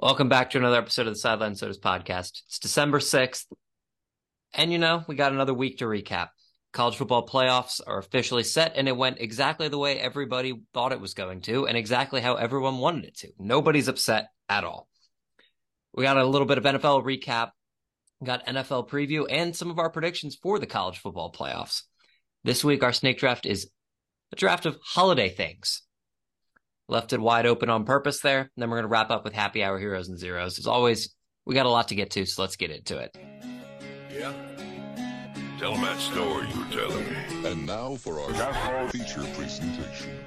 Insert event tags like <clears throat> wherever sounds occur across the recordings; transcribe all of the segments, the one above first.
Welcome back to another episode of the Sideline Sodas podcast. It's December 6th. And you know, we got another week to recap. College football playoffs are officially set, and it went exactly the way everybody thought it was going to, and exactly how everyone wanted it to. Nobody's upset at all. We got a little bit of NFL recap, got NFL preview, and some of our predictions for the college football playoffs. This week, our snake draft is a draft of holiday things. Left it wide open on purpose there. And then we're going to wrap up with happy hour heroes and zeros. As always, we got a lot to get to, so let's get into it. Yeah. Tell them that story you were telling me. And now for our feature presentation.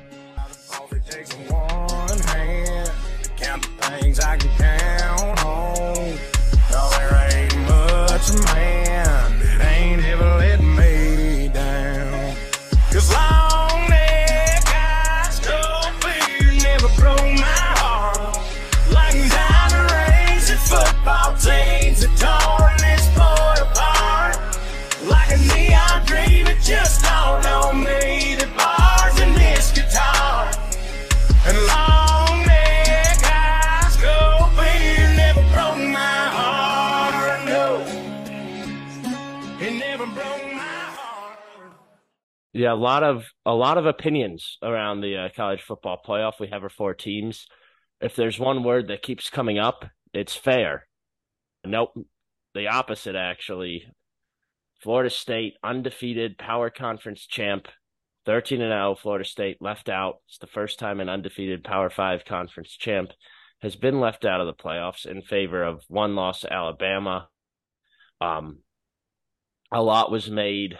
All it takes is one hand to count Yeah, a lot of a lot of opinions around the uh, college football playoff. We have our four teams. If there's one word that keeps coming up, it's fair. Nope, the opposite actually. Florida State undefeated power conference champ, 13 and 0 Florida State left out. It's the first time an undefeated Power 5 conference champ has been left out of the playoffs in favor of one loss Alabama. Um a lot was made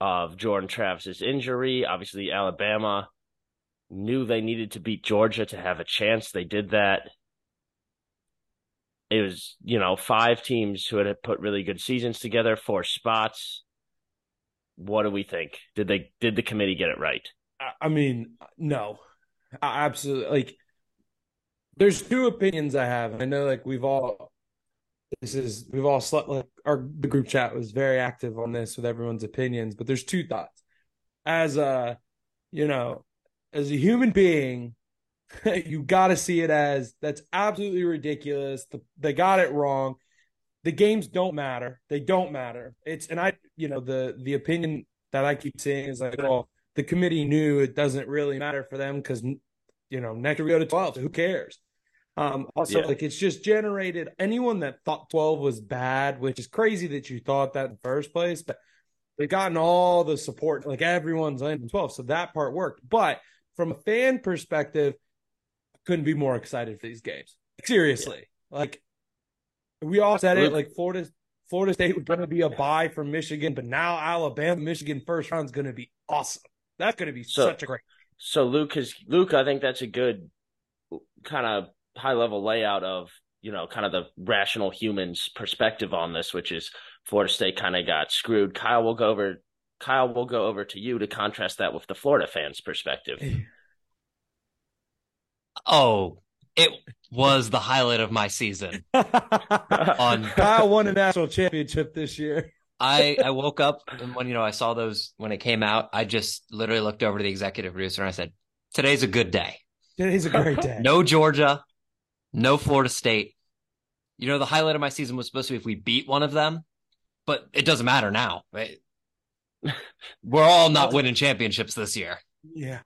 of Jordan Travis's injury. Obviously, Alabama knew they needed to beat Georgia to have a chance. They did that. It was, you know, five teams who had put really good seasons together, four spots. What do we think? Did they did the committee get it right? I- mean, no, I absolutely like. There's two opinions I have, I know like we've all. This is we've all slept like our the group chat was very active on this with everyone's opinions, but there's two thoughts. As a, you know, as a human being, <laughs> you got to see it as that's absolutely ridiculous. The, they got it wrong. The games don't matter. They don't matter. It's and I, you know, the the opinion that I keep seeing is like, well, the committee knew it doesn't really matter for them because you know next we go to 12 so who cares um also Yeah. like it's just generated anyone that thought 12 was bad which is crazy that you thought that in the first place but they've gotten all the support like everyone's in 12 so that part worked. But from a fan perspective I couldn't be more excited for these games. Seriously. Like we all said it like florida florida state was going to be a buy from michigan but now alabama michigan first round is going to be awesome. That's going to be So- such a great So Luke is Luke. I think that's a good kind of high level layout of you know kind of the rational humans perspective on this, which is Florida State kind of got screwed. Kyle will go over. Kyle will go over to you to contrast that with the Florida fans' perspective. <laughs> Oh, it was the highlight of my season. <laughs> On Kyle won a national championship this year. <laughs> I I woke up and when you know I saw those when it came out, I just literally looked over to the executive producer and I said, "Today's a good day. Today's a great day. No Georgia, no Florida State. You know the highlight of my season was supposed to be if we beat one of them, but it doesn't matter now. Right? <laughs> We're all not winning championships this year. Yeah.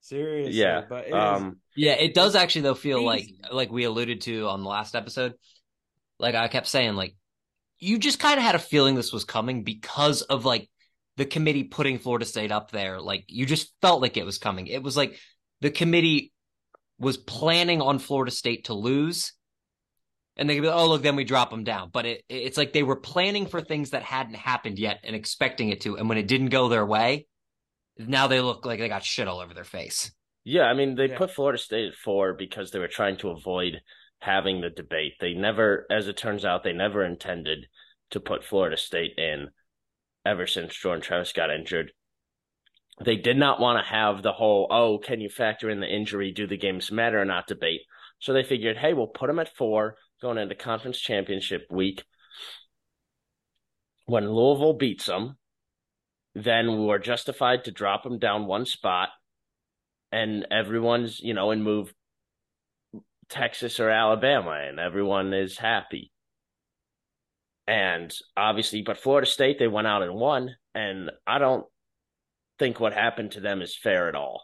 Seriously. yeah. But it is- Um. Yeah, it does actually though feel like like we alluded to on the last episode. Like I kept saying, like you just kind of had a feeling this was coming because of like the committee putting Florida State up there. Like you just felt like it was coming. It was like the committee was planning on Florida State to lose. And they could be, oh look, then we drop them down. But it it's like they were planning for things that hadn't happened yet and expecting it to. And when it didn't go their way, now they look like they got shit all over their face. Yeah, I mean, they Yeah. put Florida State at four because they were trying to avoid having the debate. They never, as it turns out, they never intended to put Florida State in ever since Jordan Travis got injured. They did not want to have the whole, oh, can you factor in the injury? Do the games matter or not debate? So they figured, hey, we'll put them at four going into conference championship week. When Louisville beats them, then we're justified to drop them down one spot and everyone's, you know, and move Texas or Alabama, and everyone is happy. And obviously, but Florida State, they went out and won, and I don't think what happened to them is fair at all.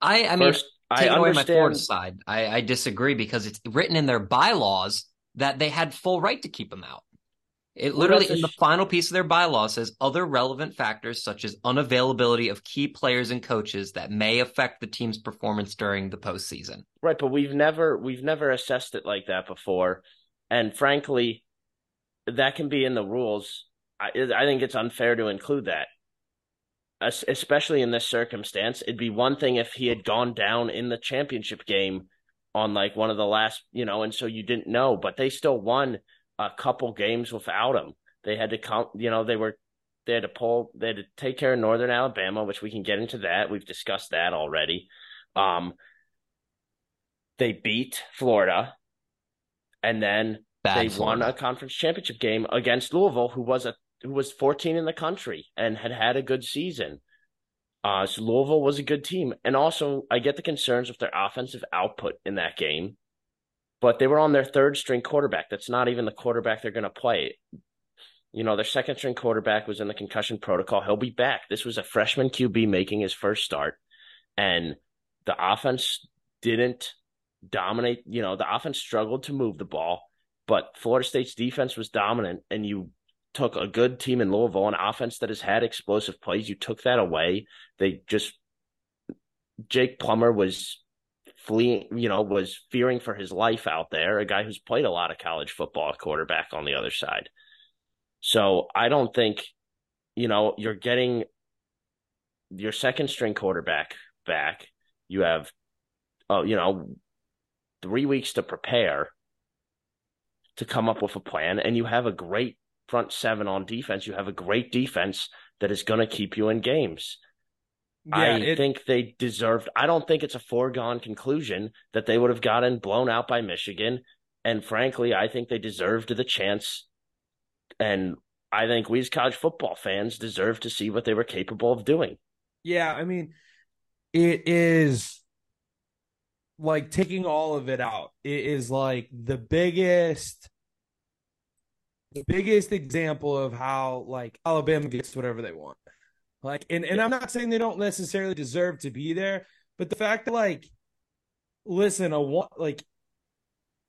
I, I mean, First, I taking away my. Side, I, I disagree because it's written in their bylaws that they had full right to keep him out. It literally in the sh- final piece of their bylaw says other relevant factors such as unavailability of key players and coaches that may affect the team's performance during the postseason. Right, but we've never we've never assessed it like that before, and frankly, that can be in the rules. I I think it's unfair to include that, especially in this circumstance. It'd be one thing if he had gone down in the championship game on like one of the last, you know, and so you didn't know, but they still won a couple games without him. They had to count, you know, they were they had to pull, they had to take care of Northern Alabama, which we can get into that. We've discussed that already. Um, they beat Florida, and then Bad they Florida. won a conference championship game against Louisville, who was a who was 14 in the country and had had a good season. Uh, so Louisville was a good team, and also I get the concerns with their offensive output in that game, but they were on their third string quarterback. That's not even the quarterback they're going to play. You know, their second string quarterback was in the concussion protocol. He'll be back. This was a freshman QB making his first start, and the offense didn't dominate. You know, the offense struggled to move the ball, but Florida State's defense was dominant, and you took a good team in Louisville, an offense that has had explosive plays. You took that away. They just Jack Plummer was fleeing, you know, was fearing for his life out there. A guy who's played a lot of college football, quarterback on the other side. So I don't think, you know, you're getting your second string quarterback back. You have, oh, you know, three weeks to prepare to come up with a plan, and you have a great front seven on defense. You have a great defense that is going to keep you in games. I it- think they deserved. I don't think it's a foregone conclusion that they would have gotten blown out by Michigan. And frankly, I think they deserved the chance. And I think we as college football fans deserve to see what they were capable of doing. Yeah, I mean, it is like taking all of it out. It is like the biggest, the biggest example of how like Alabama gets whatever they want. Like, and and I'm not saying they don't necessarily deserve to be there, but the fact that like, listen, a one like,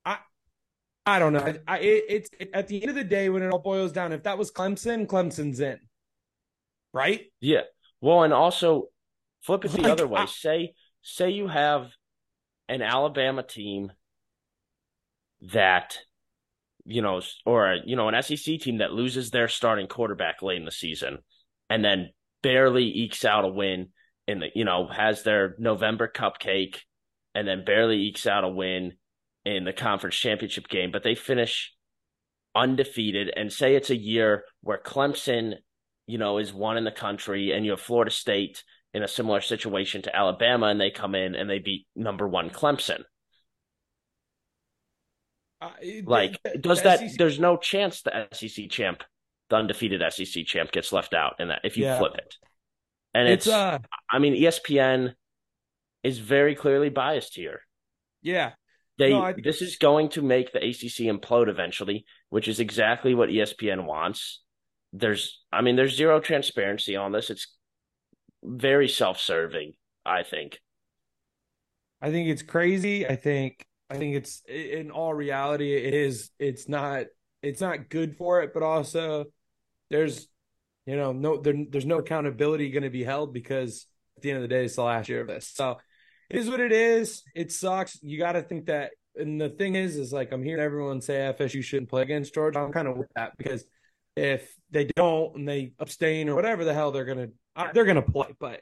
I. I don't know. I, it, it's it, at the end of the day when it all boils down. If that was Clemson, Clemson's in, right? Yeah. Well, and also flip it the Like, other way. I- say say you have an Alabama team that you know or you know an SEC team that loses their starting quarterback late in the season and then barely ekes out a win in the you know has their November cupcake and then barely ekes out a win in the conference championship game but they finish undefeated and say it's a year where Clemson you know, is one in the country, and you have Florida State in a similar situation to Alabama, and they come in and they beat number one Clemson. Uh, Like, the- does the that? SEC There's no chance the SEC champ, the undefeated SEC champ, gets left out in that if you Yeah. flip it. And it's it's, uh I mean, ESPN is very clearly biased here. yeah They No, I- this is going to make the ACC implode eventually, which is exactly what ESPN wants. There's, I mean, there's zero transparency on this. It's very self-serving, I think. I think it's crazy. I think I think it's in all reality it is it's not it's not good for it, but also there's you know no there, there's no accountability going to be held because at the end of the day it's the last year of this. So it is what it is. It sucks. You got to think that and the thing is is like I'm hearing everyone say ah, FSU shouldn't play against Georgia. I'm kind of with that because if they don't and they abstain or whatever the hell they're going to uh, they're to play, but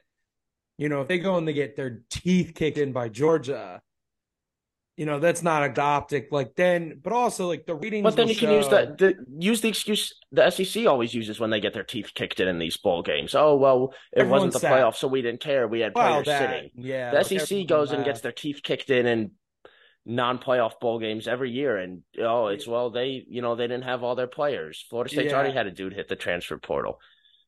you know, if they go and they get their teeth kicked in by Georgia, you know, that's not a optic. Like then, but also like the reading But then you can use that the, use the excuse the SEC always uses when they get their teeth kicked in in these bowl games. Oh well, it Everyone's wasn't the sad. playoffs, so we didn't care. We had Well, players that, sitting. yeah. The SEC goes and gets their teeth kicked in in non-playoff bowl games every year, and oh, it's well they you know they didn't have all their players. Florida State's Yeah. already had a dude hit the transfer portal.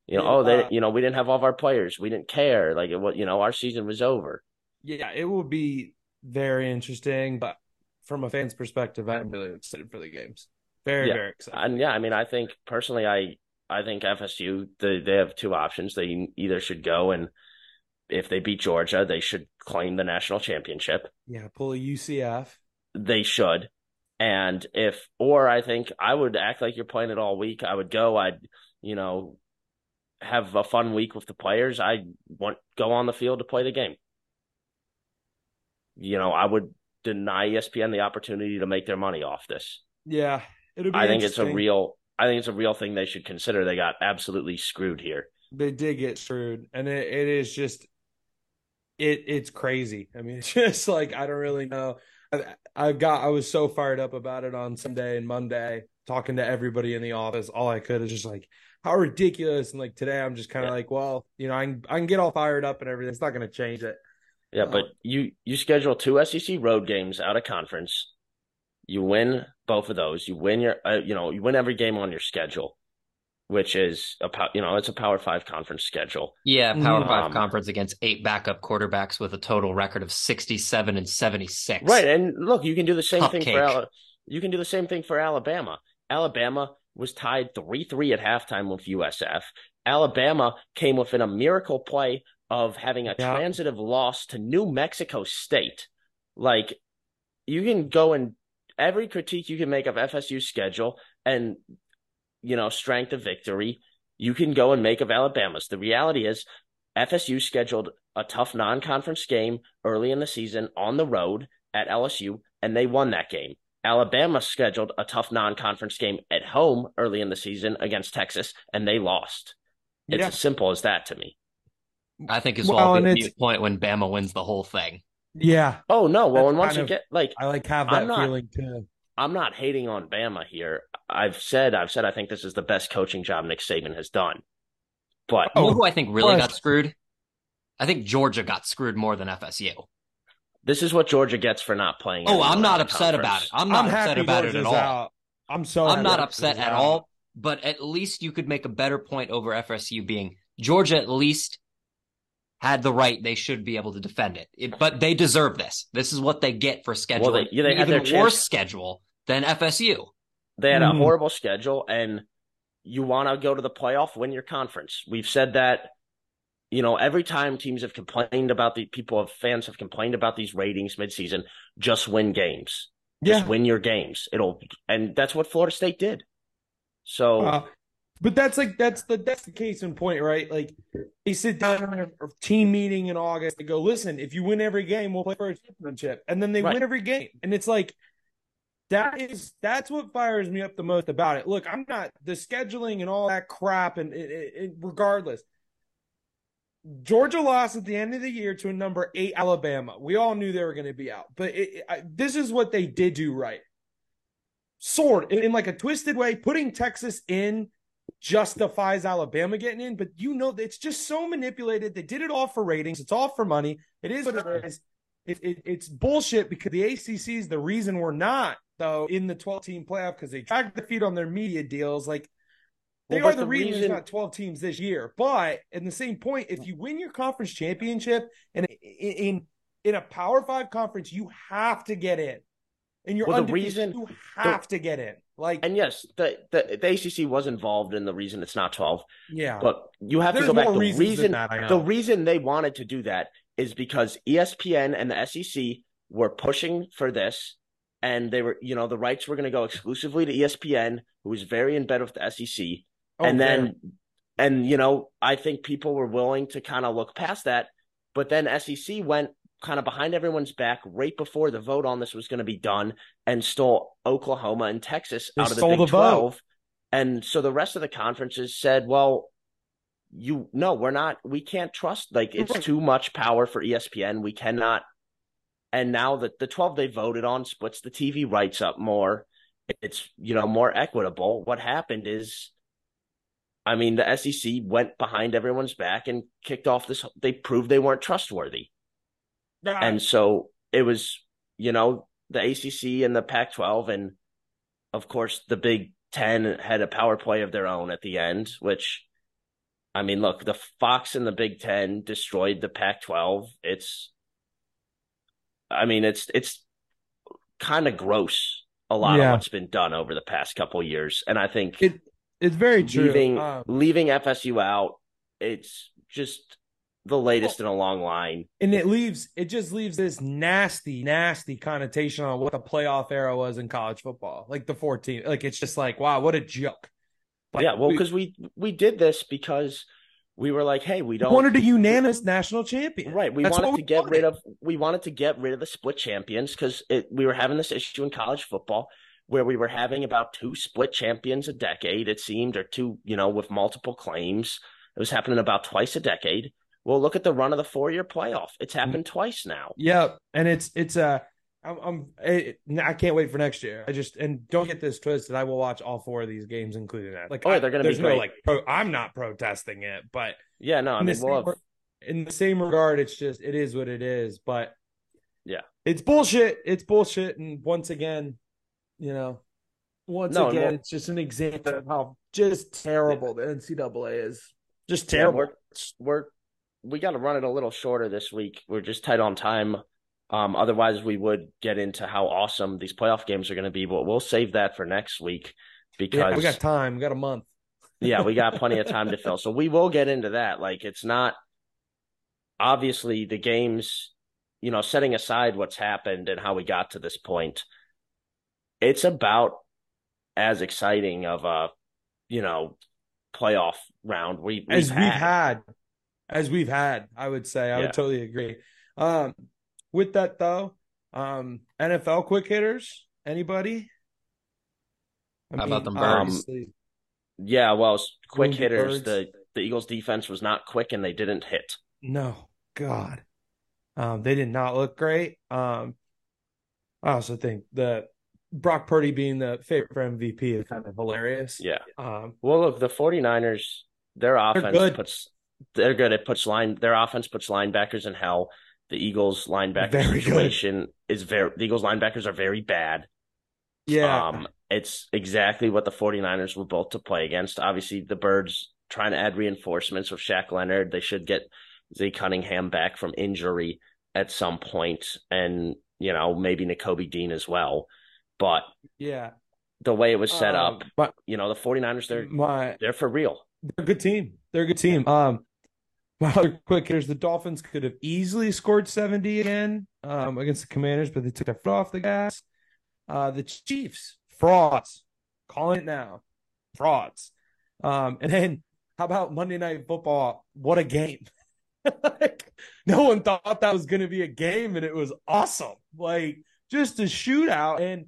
You know, Yeah, oh they uh, you know we didn't have all of our players. We didn't care. Like it was you know our season was over. Yeah, it will be very interesting. But from a fan's perspective, I'm really excited for the games. Very, Yeah. very excited. And yeah, I mean, I think personally, I I think FSU they they have two options. They either should go and if they beat Georgia, they should claim the national championship. yeah, pull a UCF. They should. And if or I think I would act like you're playing it all week. I would go. I'd you know have a fun week with the players. I want go on the field to play the game. You know, I would deny ESPN the opportunity to make their money off this. Yeah, it'll be. I think it's a real I think it's a real thing they should consider. They got absolutely screwed here. They did get screwed, and it, it is just it. It's crazy. I mean, <laughs> it's just like I don't really know. I, I got I was so fired up about it on Sunday and Monday, talking to everybody in the office. All I could is just like how ridiculous. And like today, I'm just kind of Yeah. like, well, you know, I can I can get all fired up and everything. It's not going to change it. Yeah, but you you schedule two SEC road games out of conference. You win both of those. You win your uh, you know, you win every game on your schedule, which is a you know, it's a Power 5 conference schedule. Yeah, Power. Five Um, conference against eight backup quarterbacks with a total record of sixty-seven and seventy-six. Right, and look, you can do the same thing for Cupcake. You can do the same thing for Alabama. Alabama was tied 3-3 at halftime with USF. Alabama came within a miracle play of having a Yeah. transitive loss to New Mexico State. Like you can go and every critique you can make of FSU's schedule and you know, strength of victory, you can go and make of Alabama's. The reality is FSU scheduled a tough non-conference game early in the season on the road at LSU, and they won that game. Alabama scheduled a tough non-conference game at home early in the season against Texas, and they lost. It's Yeah. as simple as that to me. I think it's Well, all and be a point when Bama wins the whole thing. Yeah, Oh no! Well, That's and once you of- get like, I like have I'm that not- feeling too. I'm not hating on Bama here. I've said, I've said, I think this is the best coaching job Nick Saban has done. But You know who I think really got screwed? I think Georgia got screwed more than FSU. this is what Georgia gets for not playing. Oh, I'm not out of upset about it. I'm not upset happy about it at Georgia's all. out. I'm so. I'm not upset at out. all, but at least you could make a better point over FSU being Georgia at least had the right. They should be able to defend it. It- but they deserve this. This is what they get for scheduling they- yeah, they an had even their worse chance- schedule than FSU. They had a Mm. horrible schedule, and you want to go to the playoff, win your conference. We've said that, you know, every time teams have complained about the people of fans have complained about these ratings midseason, just win games. Just Yeah, win your games. It'll, and that's what Florida State did. So Uh, but that's like that's the that's the case in point, right? Like they sit down in a team meeting in August. They go, listen, if you win every game, we'll play for a championship, and then they Right. win every game, and it's like that is that's what fires me up the most about it. Look, I'm not the scheduling and all that crap, and it, it, it- regardless. Georgia lost at the end of the year to a number eight Alabama. We all knew they were going to be out, but I, this is what they did do right. Sort in, in like a twisted way, putting Texas in justifies Alabama getting in, but you know it's just so manipulated. They did it all for ratings. It's all for money. It is what it is. It, it, it's bullshit because the ACC is the reason we're not though in the 12 team playoff because they dragged the feet on their media deals. Like they Well, are the, the reason, reason- there's not 12 teams this year. But in the same point, if you win your conference championship and in, in in a Power Five conference, you have to get in. And you're Well, the reason- you have to get in. Like and yes, the, the the ACC was involved in the reason it's not twelve. yeah, But you have There's to go back. The reason that, the reason they wanted to do that is because ESPN and the SEC were pushing for this, and they were, you know, the rights were going to go exclusively to ESPN, who was very in bed with the SEC, Oh, and then, and you know, I think people were willing to kind of look past that, but then SEC went kind of behind everyone's back right before the vote on this was going to be done and stole Oklahoma and Texas They out of the stole Big the vote. 12. And so the rest of the conferences said, well, you no, we're not we can't trust like it's too much power for ESPN. We cannot and now that the 12 they voted on splits the TV rights up more. It's you know more equitable. What happened is I mean the SEC went behind everyone's back and kicked off this they proved they weren't trustworthy. Ah, And so it was, you know, the ACC and the Pac 12, and of course, the Big Ten had a power play of their own at the end, which, I mean, look, the Fox and the Big Ten destroyed the Pac 12. It's, I mean, it's it's kind of gross. A lot Yeah. of what's been done over the past couple of years, and I think It it's very true. leaving Um, leaving FSU out, it's just the latest in a long line. and it leaves it just leaves this nasty, nasty connotation on what the playoff era was in college football. Like the 14. Like it's just like, wow, what a joke. Like, yeah, well, because we we did this because we were like, hey, we don't wanted a unanimous national champion. Right. We That's wanted to we get rid of we wanted to get rid of the split champions because it we were having this issue in college football where we were having about two split champions a decade, it seemed, or two, you know, with multiple claims. It was happening about twice a decade. Well, look at the run of the four year playoff. It's happened twice now. Yeah, and it's it's uh I'm, I'm it, I can't wait for next year. I just and don't get this twisted. I will watch all four of these games, including that. Like, Oh, I- they're gonna be there's no great. like. Pro, I'm not protesting it, but Yeah, no, I in, the same, we'll have, in the same regard, it's just it is what it is. But Yeah. it's bullshit. It's bullshit. And once again, you know, once No, again, we'll- it's just an example of how just terrible the NCAA is. Just Yeah, terrible. we're, we're we got to run it a little shorter this week. We're just tight on time. Um, otherwise, we would get into how awesome these playoff games are going to be, but we'll save that for next week because yeah, we got time. We got a month. yeah, we got plenty of time to <laughs> fill. So we will get into that. Like it's not obviously the games, you know, setting aside what's happened and how we got to this point. It's about as exciting of a, you know, playoff round we we've as had. we've had, as we've had, I would say, I Yeah. would totally agree. Um, with that though, um, NFL quick hitters, anybody? I How about them birds? obviously- Yeah, well, quick Wounded hitters. birds. The the Eagles defense was not quick and they didn't hit. no, God, um, they did not look great. Um, I also think that Brock Purdy being the favorite for MVP is kind of hilarious. Yeah. Um, Well, look, the 49ers, their offense puts they're good. It puts line their offense puts linebackers in hell. The Eagles linebacker Very good. situation is very the Eagles linebackers are very bad. yeah, Um it's exactly what the 49ers were built to play against. Obviously, the Birds trying to add reinforcements with Shaq Leonard. They should get Zach Cunningham back from injury at some point and, you know, maybe Nakobe Dean as well. But yeah. the way it was set Um, up, but you know, the 49ers they're my they're for real. They're a good team. They're a good team. Um, my other quick hitters, the Dolphins could have easily scored 70 again um, against the Commanders, but they took their foot off the gas. Uh, the Chiefs, frauds. Calling it now. Frauds. Um, and then how about Monday Night Football? What a game. <laughs> like, no one thought that was going to be a game, and it was awesome. Like, just a shootout. And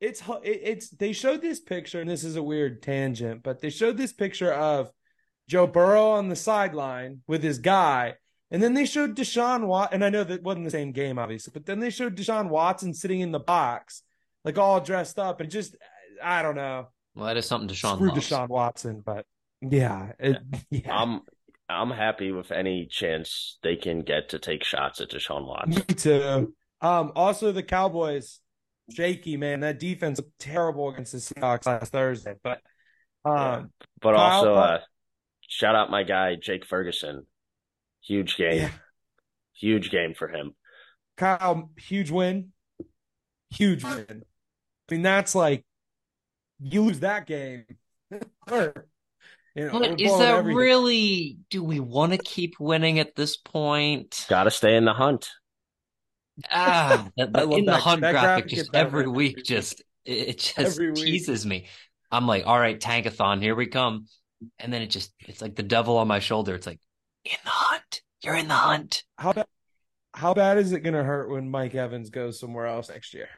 it's it's they showed this picture, and this is a weird tangent, but they showed this picture of Joe Burrow on the sideline with his guy, and then they showed Deshaun Watt, and I know that wasn't the same game, obviously, but then they showed Deshaun Watson sitting in the box, like all dressed up, and just I don't know, Well, that is something Deshaun screw loves. Deshaun Watson, but yeah, it, <laughs> yeah, I'm I'm happy with any chance they can get to take shots at Deshaun Watson. me Watson. too. Um, also the Cowboys, shaky man, that defense looked terrible against the Seahawks last Thursday, but um. But Kyle, also, uh, shout out my guy Jake Ferguson. Huge game, Yeah. huge game for him. Kyle, huge win. Huge win. I mean, that's like you lose that game. <laughs> or, you know, But is that everything. really? Do we want to keep winning at this point? Got to stay in the hunt. Ah, <laughs> the, the- I love in the hunt graphic graphic just every every week week. just it it just Every week. teases me. I'm like, all right, tankathon, here we come. And then it just it's like the devil on my shoulder. It's like, in the hunt. You're in the hunt. How bad, how bad is it going to hurt when Mike Evans goes somewhere else next year?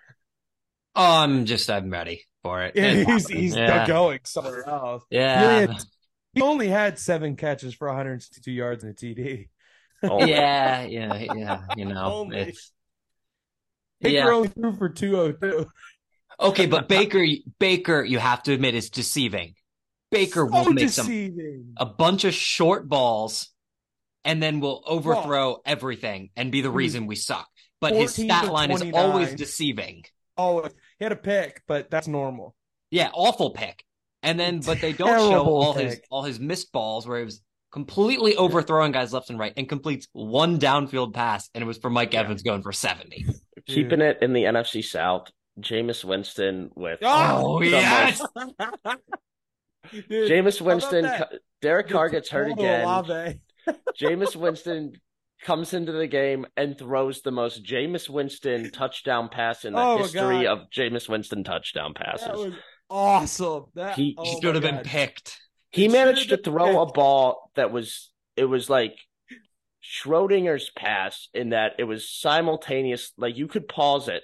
Oh, I'm just I'm ready for it. <laughs> Yeah, he's he's yeah. going somewhere else. Yeah. He He only had seven catches for 162 yards and a TD. Oh, <laughs> yeah, yeah, yeah. You know, <laughs> Only. it's Baker yeah. only threw for 202. Okay, but Baker, Baker, you have to admit, is deceiving. Baker will so make some deceiving. a bunch of short balls, and then will overthrow everything and be the hmm. reason we suck. But his stat to line is always deceiving. Oh, he had a pick, but that's normal. Yeah, awful pick. And then, but they don't show Terrible all his all his missed balls where he was completely overthrowing guys left and right, and completes one downfield pass, and it was for Mike Yeah. Evans going for 70. Keeping it in the NFC South, Jameis Winston with Oh, oh the yes! <laughs> Dude, Jameis Winston, Derek Carr gets hurt again. Olave. <laughs> Jameis Winston comes into the game and throws the most Jameis Winston touchdown pass in the Oh, history of Jameis Winston touchdown passes. That was awesome. That He- oh Should my have been picked. he It managed to should've been throw a ball that was it was like Schrodinger's pass in that it was simultaneous like you could pause it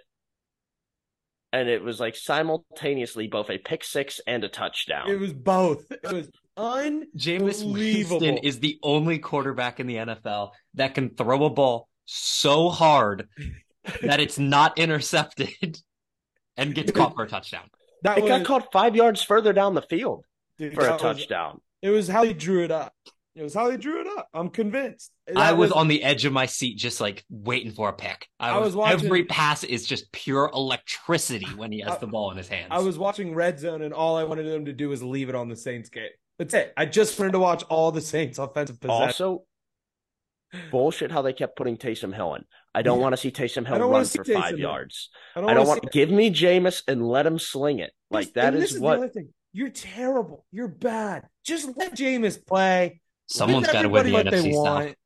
and it was like simultaneously both a pick six and a touchdown. It was both. It was un. Jameis Winston is the only quarterback in the NFL that can throw a ball so hard that it's not intercepted <laughs> and gets caught for a touchdown. That it was, got caught five yards further down the field dude, for a that was- touchdown. it was how he drew it up. It was how he drew it up. I'm convinced. That I was, on the edge of my seat, just like waiting for a pick. I, I was, was watching- every pass is just pure electricity when he has I- the ball in his hands. I was watching Red Zone, and all I wanted them to do was leave it on the Saints game. That's it. I just wanted to watch all the Saints offensive possession. Also, bullshit how they kept putting Taysom Hill in. I don't Yeah. want to see Taysom I Hill run see for Taysom five Hill. yards. I I don't wanna give me Jameis and let him sling it. Like This- that is this is what the other thing. You're terrible. You're bad. Just let Jameis play. Someone's Give got to win the everybody what they NFC South. want.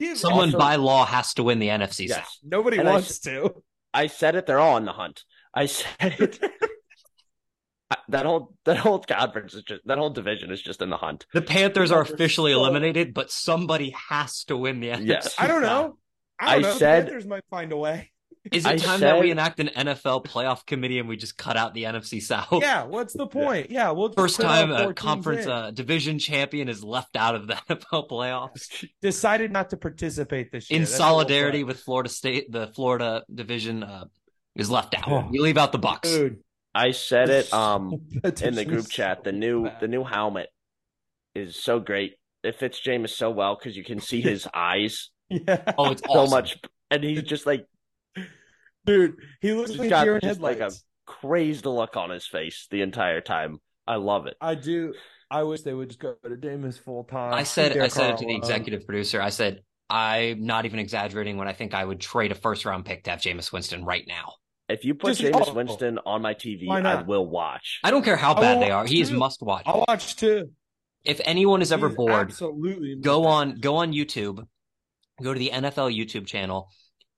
Give- Someone Also- by law has to win the NFC South. Nobody And I wants to. I said it. They're all on the hunt. I said it. <laughs> I- that whole that whole conference is just that whole division is just in the hunt. The Panthers are officially so- eliminated, but somebody has to win the NFC. Yes. I don't know. I don't I know. The said- Panthers might find a way. Is it I time that we enact an NFL playoff committee and we just cut out the NFC South? Yeah, what's the point? Yeah, we'll First time a conference uh, division champion is left out of the <laughs> NFL playoffs decided not to participate this year. in That's solidarity with Florida State. The Florida division uh, is left out. Oh. You leave out the Bucs. dude. I said it <laughs> um in the Petition's group chat. The new bad. the new helmet is so great. It fits Jameis so well because you can see his <laughs> eyes yeah, Oh, it's so awesome. much, and he's just like dude. He looks He's like got deer in just like a- crazed look on his face the entire time. I love it. I do. I wish they would just go to Jameis full time. I said I Derek said it to the alone. executive producer. I said I'm not even exaggerating when I think I would trade a first round pick to have Jameis Winston right now. If you put Just- Jameis oh. Winston on my TV, Why I not? will watch. I don't care how bad they are. watch He is must watch. I'll watch too. If anyone is ever He's bored, absolutely go on go on YouTube, go to the NFL YouTube channel,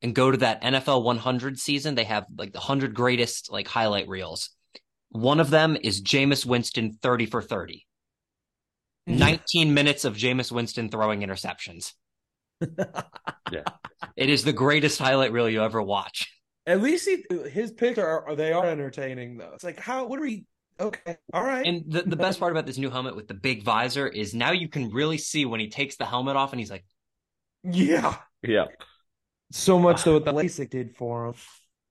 and go to that NFL 100 season. They have like the 100 greatest like highlight reels. One of them is Jameis Winston 30 for 30. 19 minutes of Jameis Winston throwing interceptions. <laughs> Yeah. It is the greatest highlight reel you ever watch. At least he, his picks are are- they are entertaining though. It's like how what are we? Okay, all right. And the, the best part about this new helmet with the big visor is now you can really see when he takes the helmet off and he's like, yeah, Yeah. So much so what the LASIK did for him.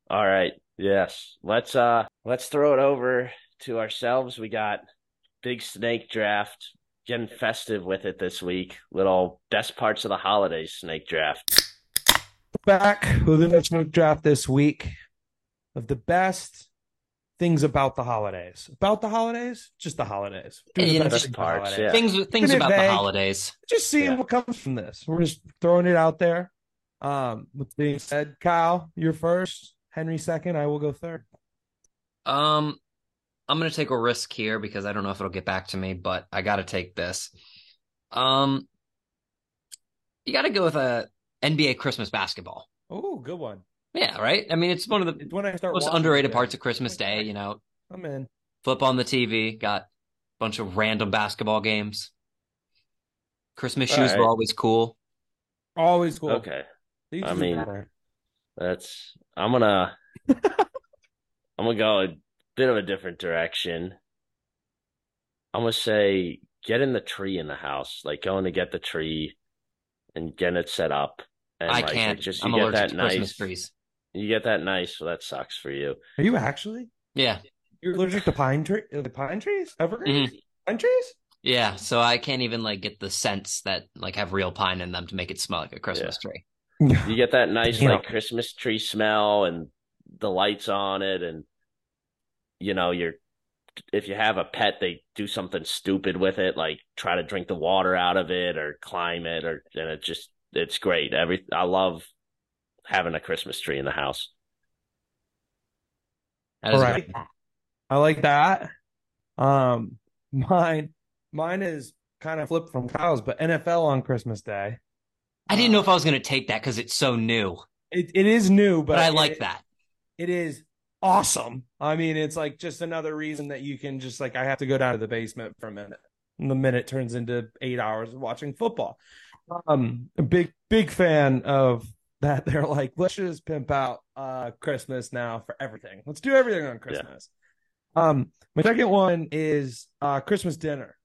All right. Yes. Let's uh let's throw it over to ourselves. We got big snake draft. Getting festive with it this week. Little best parts of the holidays snake draft. Back with the snake draft this week of the best things about the holidays. About the holidays, just the holidays. Do the know, best best things parts, about the holidays. Yeah. things things Keeping it about the holidays. Just seeing Yeah. what comes from this. We're just throwing it out there. Um, with being said, Kyle, you're first. Henry second. I will go third. Um, I'm gonna take a risk here because I don't know if it'll get back to me, but I gotta take this. Um, you gotta go with a NBA Christmas basketball. Oh, good one. Yeah, right. I mean, it's one of the It's when I start most underrated today. parts of Christmas Day. You know, I'm in. flip on the TV, got a bunch of random basketball games. Christmas All shoes were always cool. Always cool. Okay. These I mean- better. That's I'm gonna I'm gonna go a bit of a different direction. I'm gonna say get in the tree in the house, like going to get the tree and getting it set up. And I like, can't. just I'm you get that nice Christmas trees. you get that nice, so that sucks for you. Are you actually? Yeah, You're allergic to pine tree? The pine trees? Evergreens? Mm-hmm. Pine trees? yeah. So I can't even like get the scents that like have real pine in them to make it smell like a Christmas tree. You get that nice Yeah. like Christmas tree smell and the lights on it and you know, you're if you have a pet, they do something stupid with it, like try to drink the water out of it or climb it, or and it just it's great. Every I love having a Christmas tree in the house. That is All right. good- I like that. Um, <laughs> mine, mine is kind of flipped from Kyle's, but NFL on Christmas Day. I didn't know if I was going to take that because it's so new, It it is new, but, but I like it- that. It is awesome. I mean, it's like just another reason that you can just like I have to go down to the basement for a minute. And the minute turns into eight hours of watching football. Um, a big big fan of that. <laughs> They're like, let's just pimp out uh Christmas now for everything. Let's do everything on Christmas. Um, my second one is uh Christmas dinner.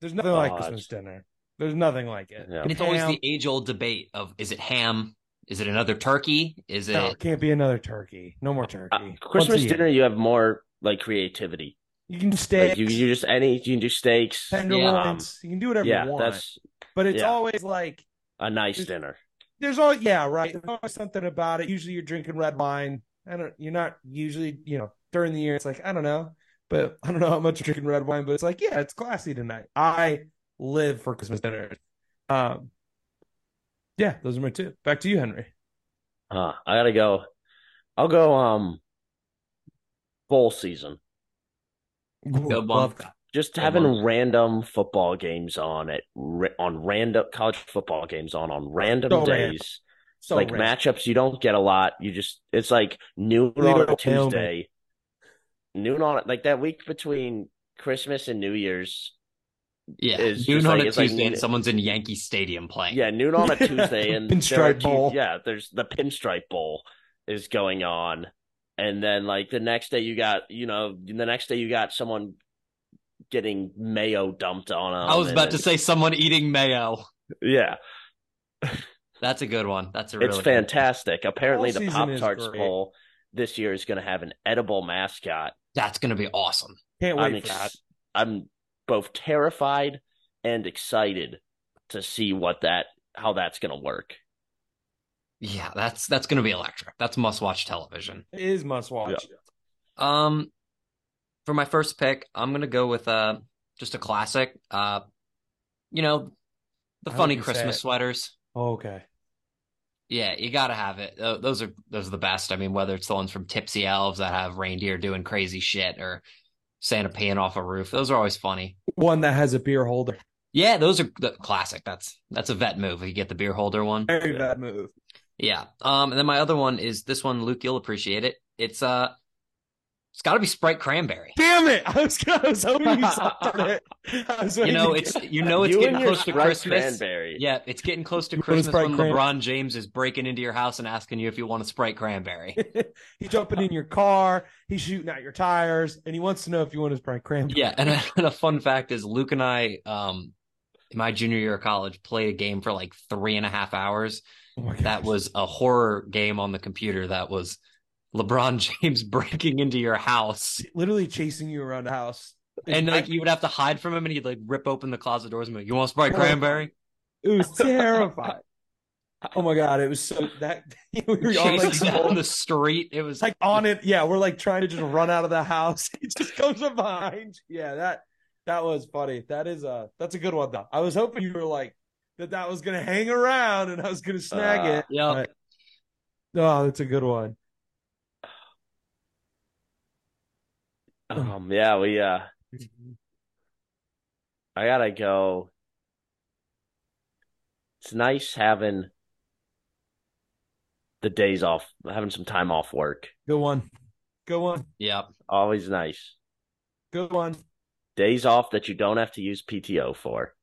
There's nothing like Oh, Christmas dinner. There's nothing like it. Yeah. And it's always the age old debate of is it ham? Is it another turkey? Is it No, it can't be another turkey. No more turkey. Uh, Christmas dinner, you have more like creativity. You can do steaks, Like you, you just any you can do steaks. tenderloins. you can do whatever yeah, you want. that's but it's yeah. always like a nice Just- dinner. there's all yeah right. There's always something about it. Usually you're drinking red wine. I don't. You're not usually you know during the year. It's like I don't know, but I don't know how much you're drinking red wine. But it's like yeah, it's classy tonight. I live for Christmas dinners. Um, yeah, those are my two. Back to you, Henry. Uh, I gotta go. I'll go. Um, bowl season. Good one. Love that. Just Good having one. random football games on it ra- on random college football games on on random So days. random. So like random. matchups you don't get a lot. You just it's like noon Toledo, on a Tuesday. Noon on like that week between Christmas and New Year's. Yeah is noon just on like- a it's like Tuesday and someone's in Yankee Stadium playing? Yeah, noon on a Tuesday <laughs> and there Pinstripe are two- Bowl. Yeah, there's the pinstripe bowl is going on. And then like the next day you got, you know, the next day you got someone getting mayo dumped on them. I was and about to say someone eating mayo. Yeah. That's a good one. That's a really It's good- fantastic. Apparently Bowl the Pop Tarts bowl this year is going to have an edible mascot. That's going to be awesome. Can't wait I'm for that. I'm both terrified and excited to see what that how that's going to work. Yeah, that's that's going to be electric. That's must watch television. It is must watch. Um, for my first pick, I'm going to go with uh just a classic. Uh, you know, the I funny Christmas sweaters. Oh, okay. Yeah, you got to have it. Those are those are the best. I mean, whether it's the ones from Tipsy Elves that have reindeer doing crazy shit or Santa peeing off a roof, those are always funny. One that has a beer holder. Yeah, those are the classic. That's that's a vet move. If you get the beer holder one. Very bad move. Yeah. Um, and then my other one is this one, Luke. You'll appreciate it. It's uh, it's got to be Sprite cranberry. Damn it! I was, I was hoping you started it. <laughs> You know, it's you know it's you getting close to Christmas. Cranberry. Yeah, it's getting close to You Christmas when cran- LeBron James is breaking into your house and asking you if you want a Sprite cranberry. <laughs> he's jumping in your car. He's shooting out your tires, and he wants to know if you want his Sprite cranberry. Yeah, and a, and a fun fact is Luke and I, um, in my junior year of college, played a game for like three and a half hours. Oh That was a horror game on the computer. That was LeBron <laughs> James breaking into your house, literally chasing you around the house. and like you would have to hide from him, and he'd like rip open the closet doors and be like, "You want Sprite cranberry?" it was terrifying. Oh my god! It was so that <laughs> we were all like, down the <laughs> street. It was like on it. Yeah, we're like trying to just run out of the house. He just comes up behind. Yeah, that that was funny. That is a that's a good one though. I was hoping you were like that. That was gonna hang around and I was gonna snag Uh, it. Yep. but- oh, that's a good one. Um, <clears throat> yeah, we uh I gotta go. It's nice having the days off, having some time off work. Good one. Good one. Yep. Always nice. Good one. Days off that you don't have to use PTO for.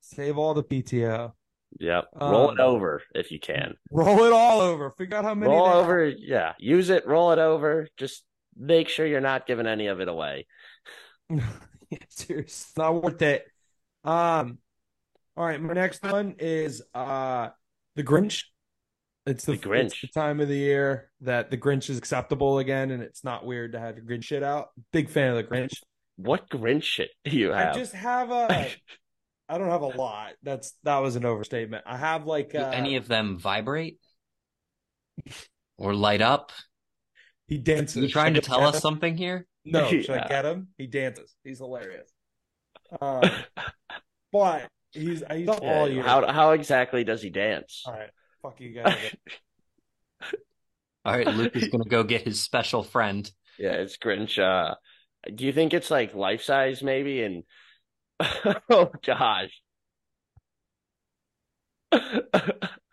Save all the PTO. Yep. Roll it Um, over if you can. Roll it all over. Figure out how many. Roll they have. over, yeah. Use it, roll it over. Just make sure you're not giving any of it away. <laughs> seriously, it's not worth it. Um, all right, my next one is uh the Grinch. It's the, The Grinch. it's the time of the year that the Grinch is acceptable again, and it's not weird to have your Grinch shit out. Big fan of the Grinch. What Grinch shit do you have? I just have a. <laughs> I don't have a lot. That's that was an overstatement. I have like Do uh, any of them vibrate or light up? He dances. You trying to tell us piano. something here? No, <laughs> should Yeah. I get him? He dances. He's hilarious. Um, <laughs> but he's he's up all year. How how exactly does he dance? All right, fuck you guys. <laughs> All right, Luke is gonna go get his special friend. Yeah, it's Grinch. Uh, do you think it's like life size maybe? And oh gosh.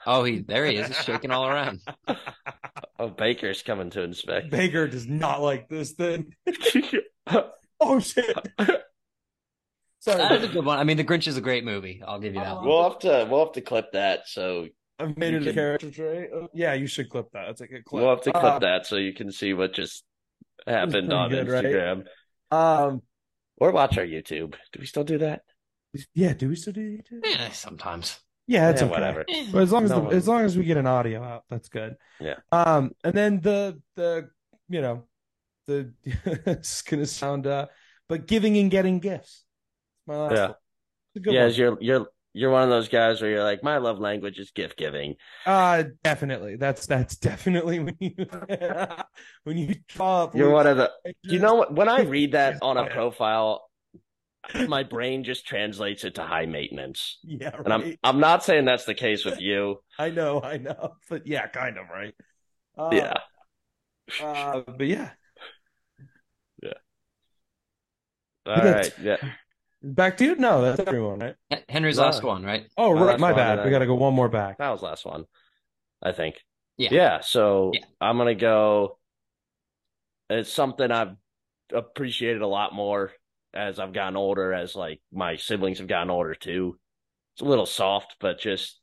Oh, he there he is, He's shaking all around. <laughs> oh, Baker's coming to inspect. Baker does not like this thing. <laughs> Oh shit! Sorry, That is a good one. I mean, The Grinch is a great movie. I'll give you that one. we'll have to we'll have to clip that so I've made You it a can- character trait. Oh, Yeah, you should clip that. That's a good clip. we'll have to clip Uh, that so you can see what just happened pretty on good, right? Instagram Um, or watch our YouTube. Do we still do that? yeah. Do we still do YouTube? Eh, sometimes. Yeah, it's Yeah, okay. whatever. <laughs> But as long as No the, one- as long as we get an audio out, that's good. Yeah. Um, and then the the you know the <laughs> it's gonna sound uh, but giving and getting gifts. My last Yeah. one. Good Yeah, one. you're you're you're one of those guys where you're like, my love language is gift giving. Uh definitely. That's that's <laughs> definitely when you when you draw up. You're one of the. You know what? When I read that on a profile, my brain just translates it to high maintenance. Yeah, And I'm. I'm not saying that's the case with you. <laughs> I know, I know, <laughs> but yeah, kind of right. Uh, Yeah. Uh, but yeah, All that's- right. Yeah. back to you. No, that's everyone, right? Henry's last one, right? Oh, My right. My bad. We got to go one more back. That was last one. I think. Yeah. Yeah. So Yeah. I'm gonna go. It's something I've appreciated a lot more as I've gotten older, as like my siblings have gotten older too. It's a little soft, but just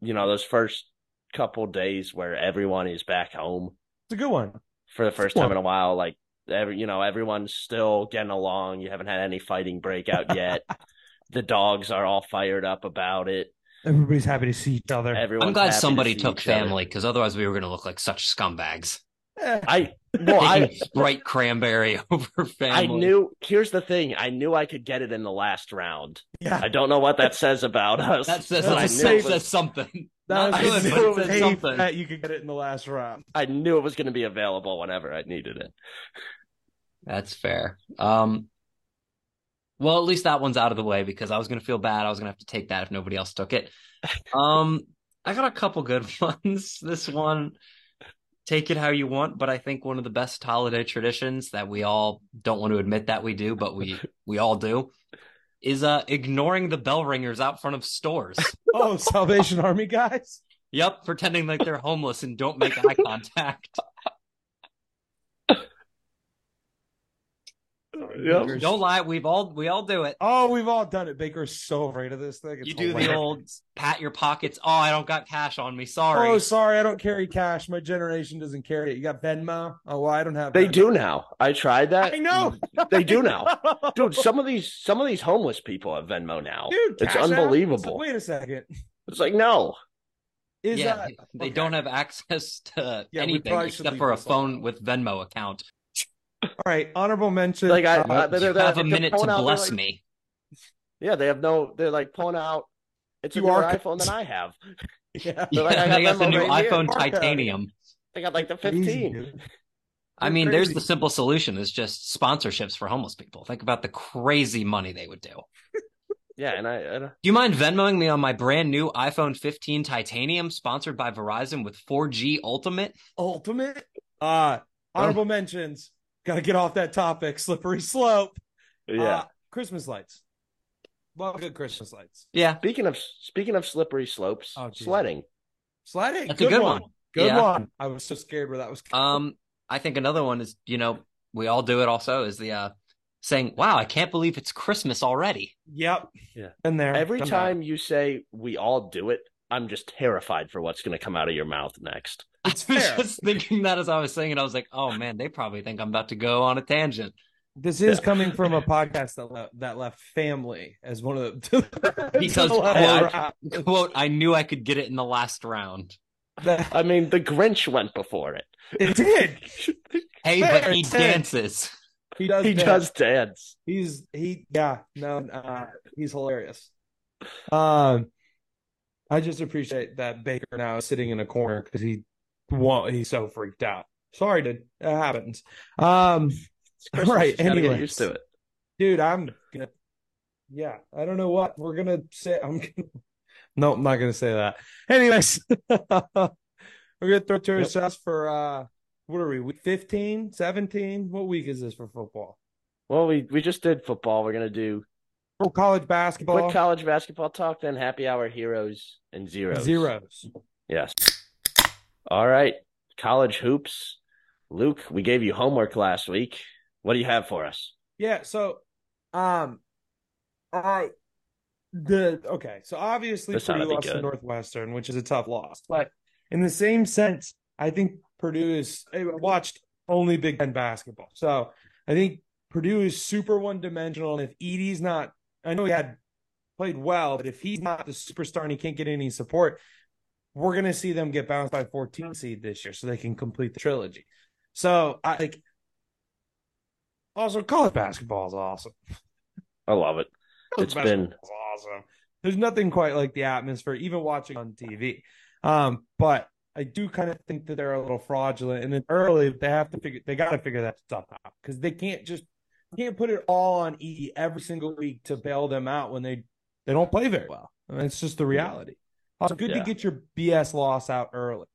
you know, those first couple days where everyone is back home It's a good one. for the first time in a while, like every you know, everyone's still getting along. You haven't had any fighting break out yet. <laughs> the dogs are all fired up about it. Everybody's happy to see each other. I'm glad happy to somebody took family because otherwise we were going to look like such scumbags. Eh, I well, I Taking Sprite cranberry <laughs> over family. I knew. Here's the thing: I knew I could get it in the last round. yeah, I don't know what that says about us. that says, That's but I that knew says, was- something. that Not was good, I knew it it was says something. that you could get it in the last round. I knew it was going to be available whenever I needed it. That's fair. Um, well, at least that one's out of the way because I was going to feel bad. I was going to have to take that if nobody else took it. <laughs> Um, I got a couple good <laughs> ones. This one, take it how you want, but I think one of the best holiday traditions that we all don't want to admit that we do, but we <laughs> we all do, is uh ignoring the bell ringers out front of stores. <laughs> Oh, Salvation Army guys. Yep, pretending like they're homeless and don't make eye contact. <laughs> Yep. Don't lie, we've all we all do it. Oh, we've all done it. Baker's so afraid of this thing. It's you do the old pat your pockets. Oh, I don't got cash on me. Sorry. Oh, sorry, I don't carry cash. My generation doesn't carry it. You got Venmo? Oh, well, I don't have. They Venmo. do now. I tried that. I know. <laughs> They do now. <laughs> Dude, some of these some of these homeless people have Venmo now. Dude, it's Cash App? unbelievable. Wait a second. It's like no. Is yeah, that they okay. don't have access to Yeah, anything except for a phone alone. with Venmo account. All right? Honorable mention. Like I, uh, they're, You they're- have a they're minute to pulling out, they're bless like- me. Yeah, they have no. They're like pulling out. It's a QR newer iPhone than I have. <laughs> yeah. <laughs> They're like, I got they got the new right iPhone Mark out. Titanium. They got like the 15. dude. I They're mean, there's the simple solution: is just sponsorships for homeless people. Think about the crazy money they would do. <laughs> Yeah, and I, I Do you mind Venmoing me on my brand new iPhone 15 Titanium, sponsored by Verizon with 4G Ultimate? ultimate. Uh honorable mentions. Got to get off that topic. Slippery slope. yeah. Uh, Christmas lights. Love good Christmas lights. Yeah, Speaking of speaking of slippery slopes, Oh, geez. sledding. Sliding. That's a good one. Good Yeah. one. I was so scared where that was. Um, I think another one is, you know, we all do it also is the uh saying, Wow, I can't believe it's Christmas already. Yep. Yeah. And there. Every Done time you say we all do it, I'm just terrified for what's going to come out of your mouth next. It's <laughs> I was fair. just thinking that as I was saying it, I was like, Oh man, they probably think I'm about to go on a tangent. This is Yeah. coming from a podcast that left, that left family as one of the. <laughs> Because, to the quote, round. Quote, I knew I could get it in the last round. I mean, the Grinch went before it. it did. Hey, Fair, but he dances. He does. He dance. does dance. He's he. Yeah. No. Uh, he's hilarious. Um, I just appreciate that Baker now is sitting in a corner because he, well, he's so freaked out. Sorry, dude. It happens. Um, Christmas. Right, get used to it. dude. I'm gonna. Yeah, I don't know what we're gonna say. <laughs> I'm gonna. No, I'm not gonna say that. Anyways, <laughs> we're gonna throw to Yep. ourselves for uh, what are we? Week 15, 17? What week is this for football? Well, we we just did football. We're gonna do For college basketball, quick college basketball talk, then happy hour heroes and zeros. zeros. Yes. All right. College hoops. Luke, we gave you homework last week. What do you have for us? Yeah, so um I the okay, so obviously This Purdue lost to. Northwestern, which is a tough loss. But in the same sense, I think Purdue is I watched only Big Ten basketball. So I think Purdue is super one dimensional. And if Edey's not I know he had played well, but if he's not the superstar and he can't get any support, we're gonna see them get bounced by 14 seed this year so they can complete the trilogy. So I like also college basketball is awesome. I love it. College It's been- awesome. There's nothing quite like the atmosphere, even watching on TV. Um, but I do kind of think that they're a little fraudulent, and then early. They have to figure. They got to figure that stuff out because they can't just can't put it all on E every single week to bail them out when they they don't play very well. And it's just the reality. Also, good to get your BS loss out early.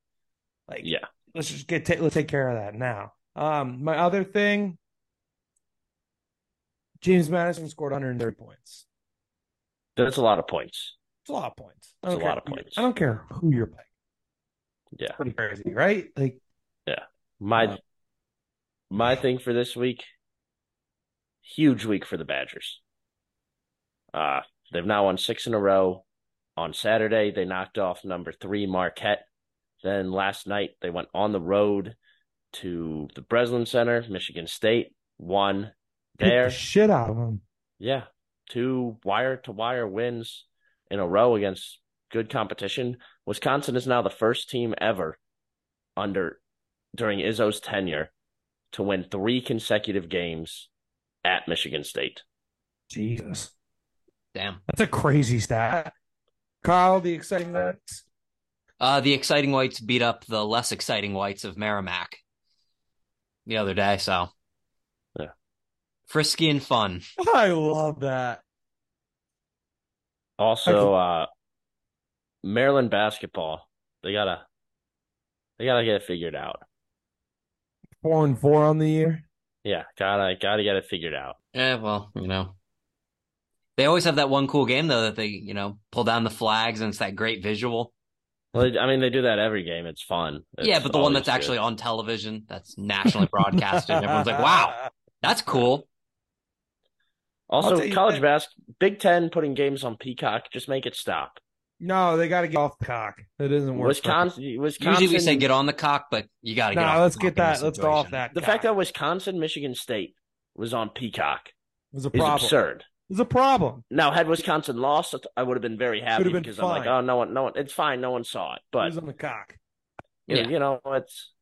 Like, Yeah. let's just get ta- let's take care of that now. Um, my other thing, James Madison scored 130 points. That's a lot of points. It's a lot of points. It's don't a lot care of who- points. I don't care who you're playing. Yeah. Pretty crazy, right? Like, yeah, My Uh, my thing for this week, huge week for the Badgers. Uh, they've now won six in a row. On Saturday, they knocked off number three Marquette. Then last night, they went on the road to the Breslin Center, Michigan State, won beat there. the shit out of them. Yeah, two wire to wire wins in a row against good competition. Wisconsin is now the first team ever under during Izzo's tenure to win three consecutive games at Michigan State. Jesus, Damn. that's a crazy stat. Kyle, the exciting notes. Uh, the exciting whites beat up the less exciting whites of Merrimack the other day, so Yeah. frisky and fun. I love that. Also, uh, Maryland basketball, they gotta they gotta get it figured out. Four and four on the year. Yeah, gotta gotta get it figured out. Yeah, well, you know, they always have that one cool game though that they, you know, pull down the flags and it's that great visual. Well, I mean, they do that every game. It's fun. yeah, but the one always that's actually on television, that's nationally broadcasted, and everyone's like, "Wow, <laughs> that's cool." Also, college that- bas Big Ten putting games on Peacock, just make it stop. No, they got to get off the cock. That doesn't work. Wisconsin, Wisconsin. Usually we say get on the cock, but you got to get No, off. let's cock get in that. Let's go off that. The cock. fact that Wisconsin, Michigan State was on Peacock was a is problem. absurd. It's a problem. Now, had Wisconsin lost, I would have been very happy been because I'm like, oh, no one, no one, it's fine, no one saw it. It But was on the cock. you know, Yeah. you know, it's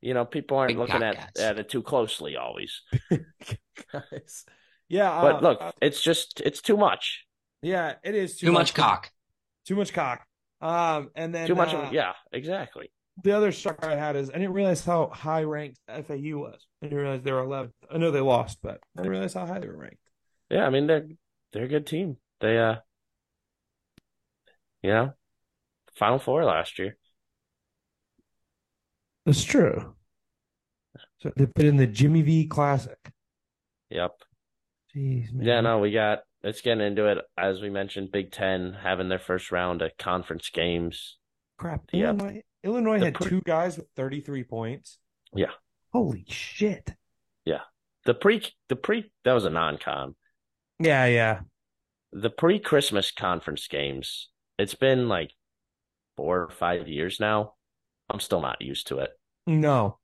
you know, people aren't Big looking at, cats. at it too closely always. <laughs> Guys. Yeah, But uh, look, uh, it's just it's too much, yeah, it is too, Too much cock. Too much cock. Um, and then too much. uh, of, yeah, exactly. the other shock I had is I didn't realize how high ranked FAU was. I didn't realize they were 11th. I know they lost, but I didn't realize how high they were ranked. Yeah, I mean they're they're a good team. They uh, you know, Final Four last year. That's true. So they put in the Jimmy V Classic. Yep. Jeez, man. Yeah, no, we got let's get into it. As we mentioned, Big Ten having their first round of conference games. Crap. Yeah. Illinois, Illinois The had pre- two guys with 33 points. Yeah. Holy shit. Yeah. The pre the pre that was a non con. Yeah, yeah. The pre Christmas conference games, it's been like four or five years now. I'm still not used to it. No.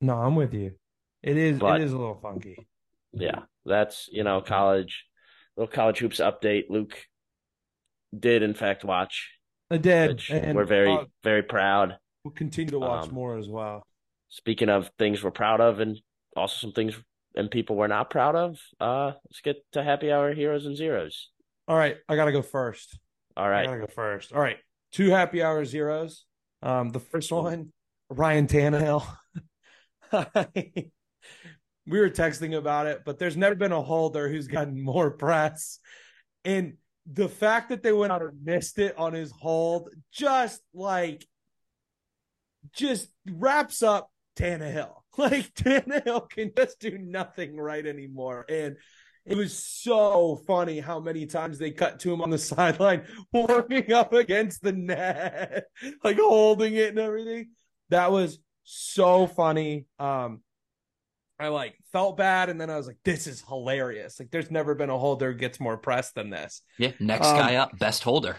No, I'm with you. It is But- it is a little funky. Yeah. That's, you know, college little college hoops update. Luke did in fact watch, I did. and we're very, uh, very proud. we'll continue to watch um, more as well. Speaking of things we're proud of and also some things and people we're not proud of, uh, let's get to happy hour heroes and zeros. All right, I gotta go first. All right, I gotta go first. All right. Two happy hour zeros. Um, the first one, Ryan Tannehill. <laughs> we were texting about it, but there's never been a holder who's gotten more press. And the fact that they went out and missed it on his hold just like just wraps up Tannehill. <laughs> Like Tannehill can just do nothing right anymore. And it was so funny how many times they cut to him on the <laughs> sideline, warming up against the net, <laughs> like holding it and everything. That was so funny. Um, I like felt bad, and then I was like, "This is hilarious!" Like, there's never been a holder gets more press than this. Yeah, next Um, guy up, best holder.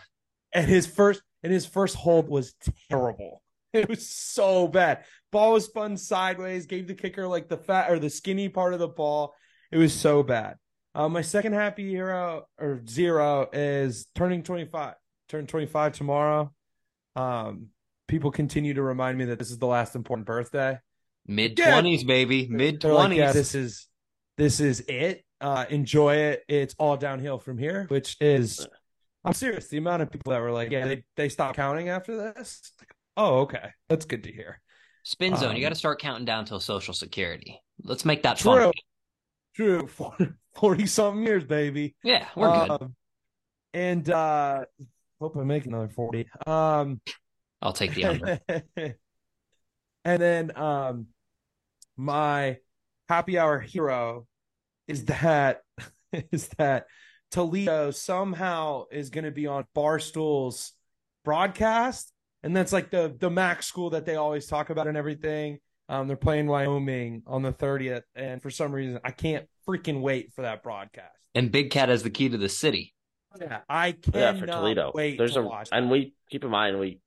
And his first and his first hold was terrible. It was so bad. Ball was spun sideways, gave the kicker like the fat or the skinny part of the ball. It was so bad. Um, my second happy hero or zero is turning 25. Turn 25 tomorrow. Um, people continue to remind me that this is the last important birthday. Mid twenties, baby. Mid They're like, twenties. yeah, this is this is it. Uh, enjoy it. It's all downhill from here, which is I'm serious. The amount of people that were like, yeah, they they stopped counting after this. Like, oh, okay, that's good to hear. Spin zone. um, you got to start counting down till Social Security. Let's make that True. fun. True, <laughs> forty something years, baby. Yeah, we're good. Um, and uh, hope I make another forty. Um, I'll take the under. <laughs> and then um my happy hour hero is that <laughs> is that Toledo somehow is going to be on Barstool's broadcast and that's like the the MAC school that they always talk about and everything. Um they're playing Wyoming on the 30th and for some reason I can't freaking wait for that broadcast. and Big Cat has the key to the city. Yeah, I can't. Yeah, for Toledo. wait There's to a watch and that. we keep in mind we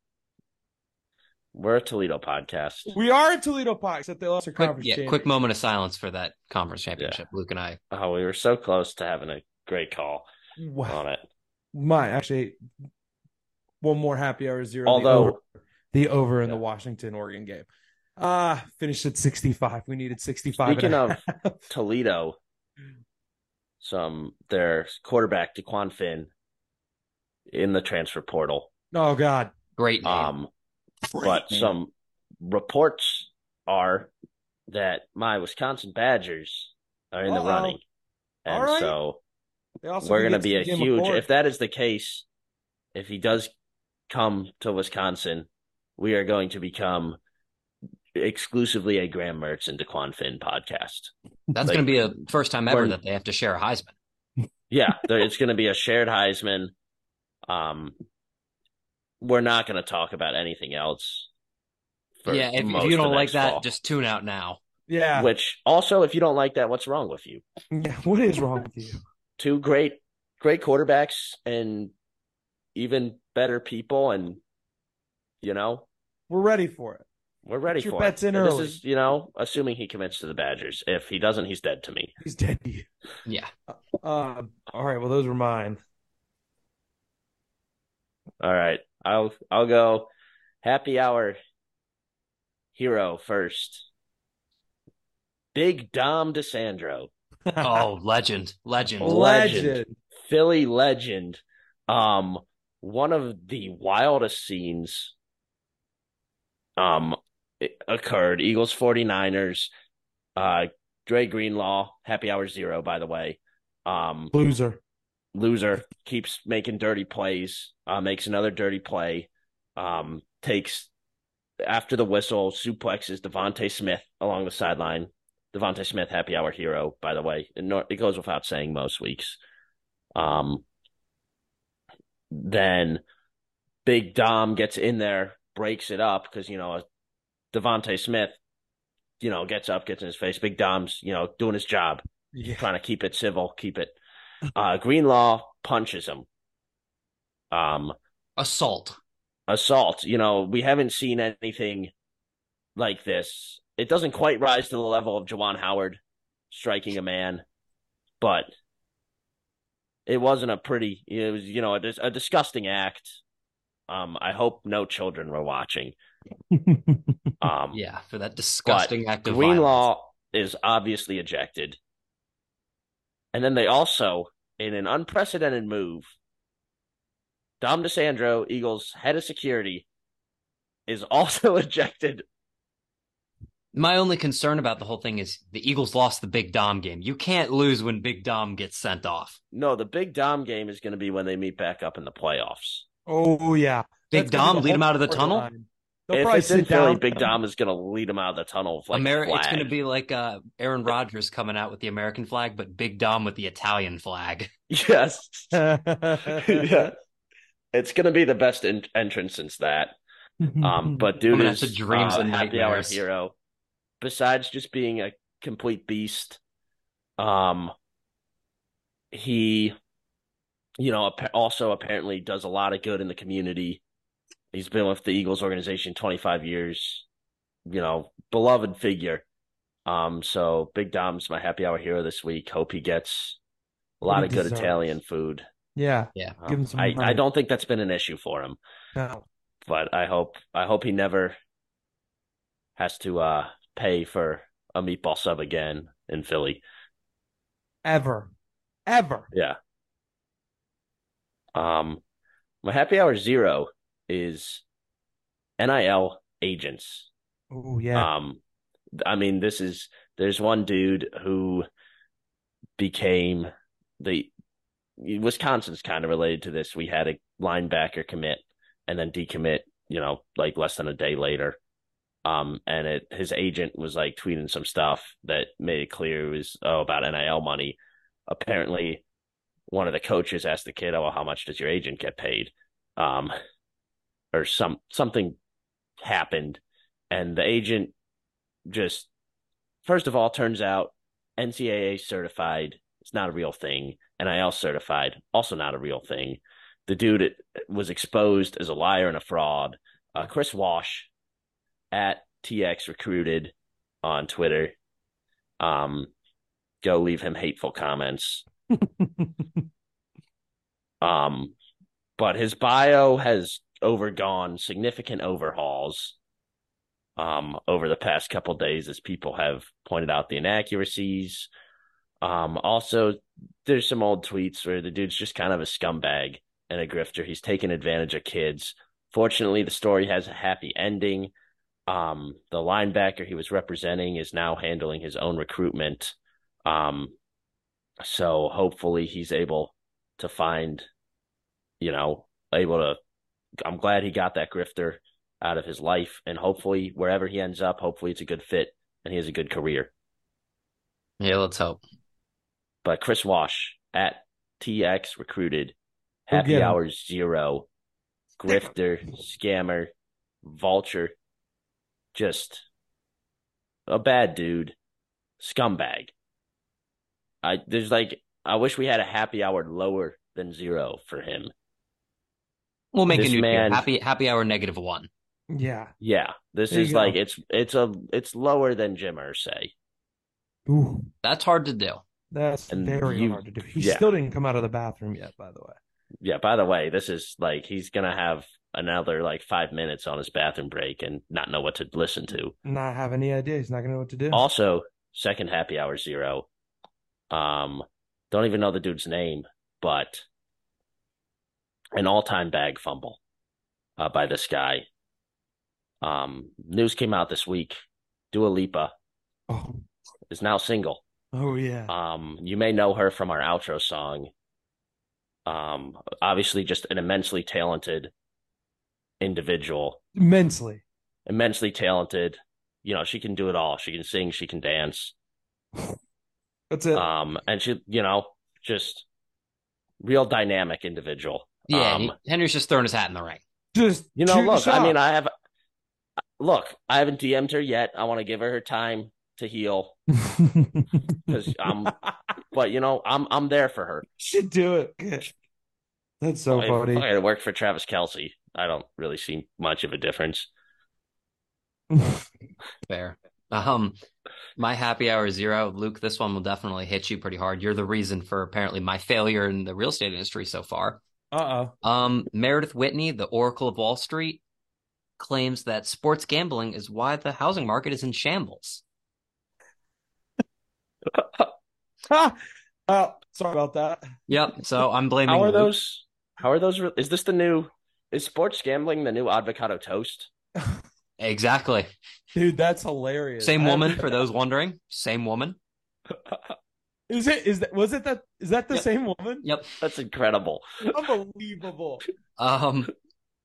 we're a Toledo podcast. we are a Toledo podcast at the Lesser Quick, Conference. yeah, quick moment of silence for that conference championship. Luke and I. Oh, we were so close to having a great call Wow. on it. My actually, one more happy hour zero. Although- the over, the over in the Washington Oregon game, ah, finished at sixty five. We needed sixty five. Speaking of <laughs> Toledo, some their quarterback DeQuan Finn in the transfer portal. oh god, Great name. Um, but name. some reports are that my Wisconsin Badgers are in the Uh-oh. running, and All right. so we're going to be a huge. If that is the case, if he does come to Wisconsin, we are going to become exclusively a Graham Mertz and DeQuan Finn podcast. That's like, going to be a first time ever that they have to share a Heisman. <laughs> Yeah, it's going to be a shared Heisman. Um, we're not going to talk about anything else. for yeah, if, if you don't like that, fall. just tune out now. yeah, Which also, if you don't like that, what's wrong with you? yeah. What is wrong with you? Two great, great quarterbacks and even better people, and you know We're ready for it. we're ready Put your for bets it. in And early. This is, you know, assuming he commits to the Badgers. If he doesn't, he's dead to me. He's dead to you. Yeah. Um. All right. Well, those were mine. All right, I'll I'll go. Happy hour hero first. Big Dom DiSandro. Oh, legend, legend. Legend. legend. Philly legend. Um, one of the wildest scenes um occurred. Eagles 49ers. Uh Dre Greenlaw, happy hour zero, by the way. Um Loser. loser keeps making dirty plays, uh makes another dirty play, um, takes after the whistle, suplexes DeVonta Smith along the sideline. DeVonta Smith, happy hour hero, by the way. It goes without saying most weeks. Um, then Big Dom gets in there, breaks it up because you know DeVonta Smith, you know, gets up, gets in his face. Big Dom's you know doing his job, Yeah. trying to keep it civil, keep it. <laughs> Uh, Greenlaw punches him. Um, Assault. assault. You know, we haven't seen anything like this. It doesn't quite rise to the level of Juwan Howard striking a man, but it wasn't a pretty. It was, you know, a, a disgusting act. Um, I hope no children were watching. <laughs> Um, Yeah, for that disgusting act of violence. Greenlaw is obviously ejected. And then they also, in an unprecedented move, Dom DiSandro, Eagles head of security, is <laughs> also ejected My only concern about the whole thing is the Eagles lost the Big Dom game. You can't lose when Big Dom gets sent off. No, the big Dom game is going to be when they meet back up in the playoffs. Oh yeah, Big That's Dom the lead him whole out of the tunnel. storyline. They'll if it's in Philly, down- Big Dom is going to lead him out of the tunnel. Like Ameri- it's going to be like uh, Aaron Rodgers coming out with the American flag, but Big Dom with the Italian flag. <laughs> yes, <laughs> yeah. It's going to be the best in- entrance since that. <laughs> Um, but dude I'm gonna is have to dreams uh, and happy hour hero. Besides just being a complete beast, um, he, you know, also apparently does a lot of good in the community. He's been with the Eagles organization 25 years. You know, beloved figure. Um, so Big Dom's my happy hour hero this week. Hope he gets a lot he of good deserves. Italian food. yeah, Yeah. Um, Give him some I, I don't think that's been an issue for him no. but I hope I hope he never has to uh pay for a meatball sub again in Philly. ever, ever. Yeah. Um my happy hour zero is NIL agents. Oh yeah, Um I mean this is there's one dude who became the Wisconsin's kind of related to this. We had a linebacker commit and then decommit, you know, like less than a day later. Um, and it his agent was like tweeting some stuff that made it clear it was oh about NIL money. Apparently, one of the coaches asked the kid, "Oh, how much does your agent get paid?" Um, or some something happened, and the agent just first of all turns out NCAA certified. It's not a real thing. NIL certified, also not a real thing. The dude was exposed as a liar and a fraud. Uh, Chris Wash at TX Recruited on Twitter. Um, go leave him hateful comments. <laughs> Um, but his bio has overgone significant overhauls um, over the past couple days as people have pointed out the inaccuracies. Um, also, there's some old tweets where the dude's just kind of a scumbag and a grifter. He's taking advantage of kids. Fortunately, the story has a happy ending. Um, the linebacker he was representing is now handling his own recruitment. Um, so hopefully he's able to find, you know, able to. I'm glad he got that grifter out of his life, and hopefully wherever he ends up, hopefully it's a good fit and he has a good career. Yeah, let's hope. But Chris Wash at TX recruited, happy get him. hours zero, grifter, scammer, vulture, just a bad dude, scumbag. I there's like I wish we had a happy hour lower than zero for him. We'll make This a new man- happy happy hour negative one. yeah. Yeah, this There you is go. like it's it's a it's lower than Jim Irsay. Ooh, That's hard to do. that's And very you- hard to do. He yeah. still didn't come out of the bathroom yet, by the way. Yeah, by the way, this is like he's gonna have another like five minutes on his bathroom break and not know what to listen to. Not have any idea. He's not gonna know what to do. Also, second happy hour zero. Um, don't even know the dude's name, but an all-time bag fumble uh, by this guy. Um, news came out this week. Dua Lipa Oh, is now single. oh yeah. Um, you may know her from our outro song. Um, obviously, just an immensely talented individual, Immensely. immensely talented. You know, she can do it all. She can sing, she can dance. <laughs> That's it. Um, and she, you know, just real dynamic individual. Yeah, Um, he- Henry's just throwing his hat in the ring. Just you know, look, I mean. I have, look, I haven't DM'd her yet. I want to give her her time to heal, <laughs> because I'm, but you know, I'm, I'm there for her. should do it. Good. That's so If- funny. If I had to work for Travis Kelce, I don't really see much of a difference. <laughs> Fair. Um, my happy hour zero, Luke. This one will definitely hit you pretty hard. You're the reason for apparently my failure in the real estate industry so far. Uh oh. Um, Meredith Whitney, the Oracle of Wall Street, claims that sports gambling is why the housing market is in shambles. Ha! <laughs> Oh, sorry about that. Yep. So I'm blaming. How are Luke. those? How are those? re- Is this the new? Is sports gambling the new avocado toast? Exactly. Dude, that's hilarious. Same woman, for those wondering. Same woman. <laughs> Is it? Is that? Was it that? Is that the Yep. same woman? Yep. That's incredible. Unbelievable. Um,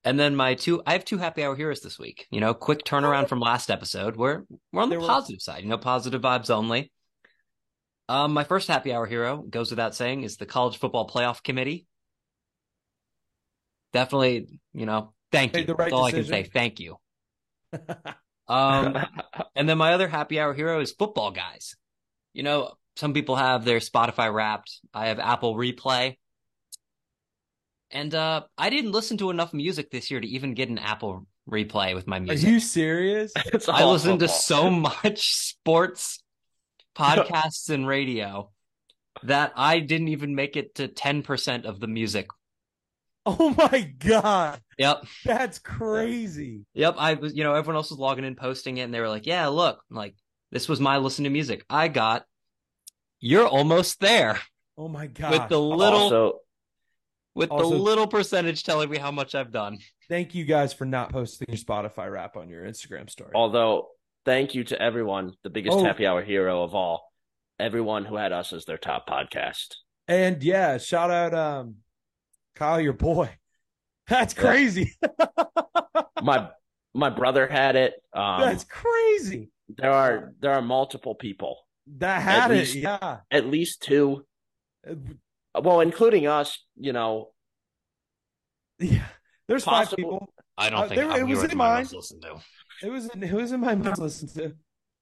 and then my two, I have two happy hour heroes this week. You know, quick turnaround from last episode. We're we're on the They were- positive side. You know, positive vibes only. Um, my first happy hour hero goes without saying is the college football playoff committee. Definitely, you know, thank Made you. the right That's all I can say. Thank you. <laughs> Um, and then my other happy hour hero is football guys. You know, some people have their Spotify wrapped. I have Apple Replay. And uh I didn't listen to enough music this year to even get an Apple Replay with my music. Are you serious? <laughs> It's I all listen to so much sports podcasts and radio that I didn't even make it to 10% of the music. <laughs> Oh my god, Yep. that's crazy. Yep. I was, you know, everyone else was logging in, posting it, and they were like, yeah, look, like, this was my listen to music. I got, you're almost there Oh my god. with the little, Also, with the little percentage telling me how much I've done. Thank you guys for not posting your Spotify rap on your Instagram story. although, thank you to everyone, the biggest Oh. happy hour hero of all, everyone who had us as their top podcast. And yeah, shout out um Kyle, your boy. <laughs> That's crazy. <laughs> My my brother had it. Um, That's crazy. there are there are multiple people, That had it, least- yeah. at least two. Well, including us. You know, Yeah. There's five people. I don't Uh, think there- it was in my mine. most to. It was it was in my mind. to listen to.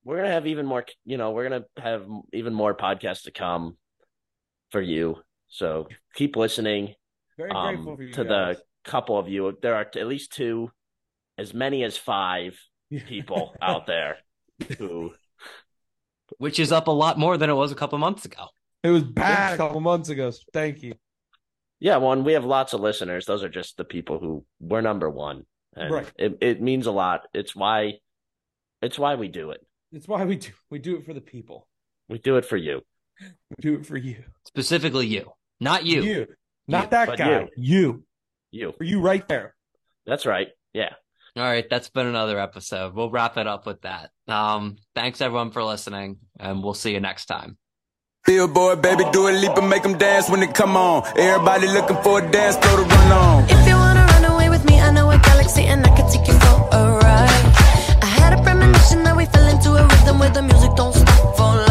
we're gonna have even more. You know, we're gonna have even more podcasts to come for you. So keep listening. Very um, grateful for you to guys. the couple of you. There are at least two, as many as five people out there who <laughs> Which is up a lot more than it was a couple months ago. It was bad a couple months ago. Thank you. Yeah, well, and we have lots of listeners. Those are just the people who we're number one, and Right. it it means a lot. It's why, it's why we do it. It's why we do we do it for the people. We do it for you. We do it for you. Specifically you, not you. You. Not you, that guy. You. You. Are you right there? That's right. Yeah. All right, that's been another episode. We'll wrap it up with that. Um, thanks everyone for listening, and we'll see you next time. Billboard, baby, Dua Lipa and make them dance when they come on. Everybody looking for a dance to run on. If you wanna run away with me, I know a galaxy and I take you for a ride. I had a premonition that we fell into a rhythm where the music don't stop for life.